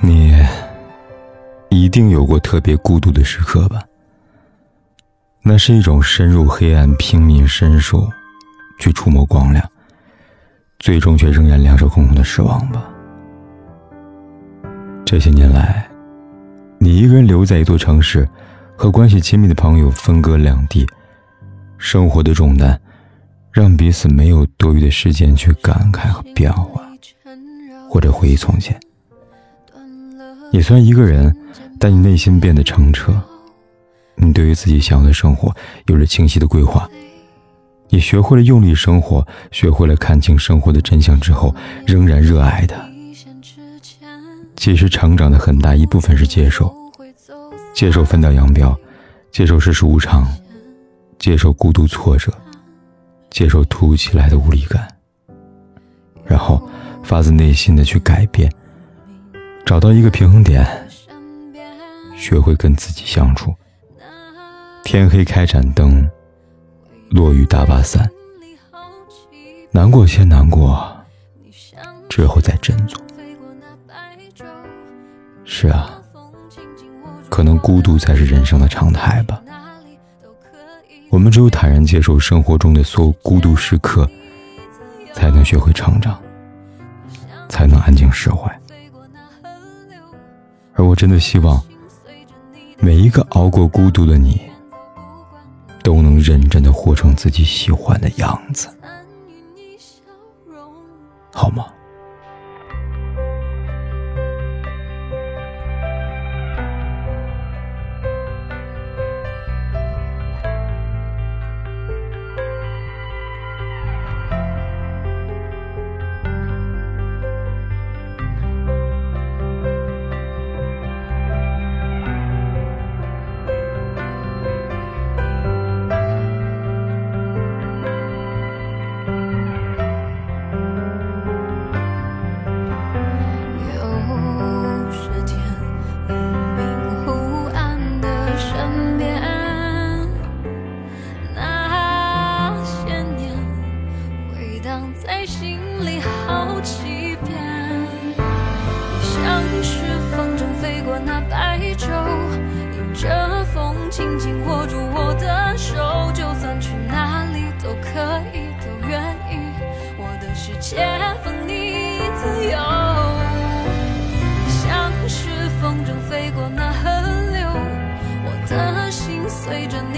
你一定有过特别孤独的时刻吧？那是一种深入黑暗、拼命伸手去触摸光亮，最终却仍然两手空空的失望吧。这些年来，你一个人留在一座城市，和关系亲密的朋友分隔两地，生活的重担让彼此没有多余的时间去感慨和变化，或者回忆从前。你虽然一个人，但你内心变得澄澈。你对于自己想要的生活有着清晰的规划，你学会了用力生活，学会了看清生活的真相之后，仍然热爱它。其实成长的很大一部分是接受，接受分道扬镳，接受世事无常，接受孤独挫折，接受突如其来的无力感，然后发自内心的去改变，找到一个平衡点，学会跟自己相处。天黑开盏灯，落雨打把伞。难过先难过，之后再振作。是啊，可能孤独才是人生的常态吧。我们只有坦然接受生活中的所有孤独时刻，才能学会成长，才能安静释怀。而我真的希望，每一个熬过孤独的你。都能认真的活成自己喜欢的样子，荡在心里好几遍，像是风筝飞过那白昼，迎着风，紧紧握住我的手，就算去哪里都可以，都愿意。我的世界放你自由，像是风筝飞过那河流，我的心随着你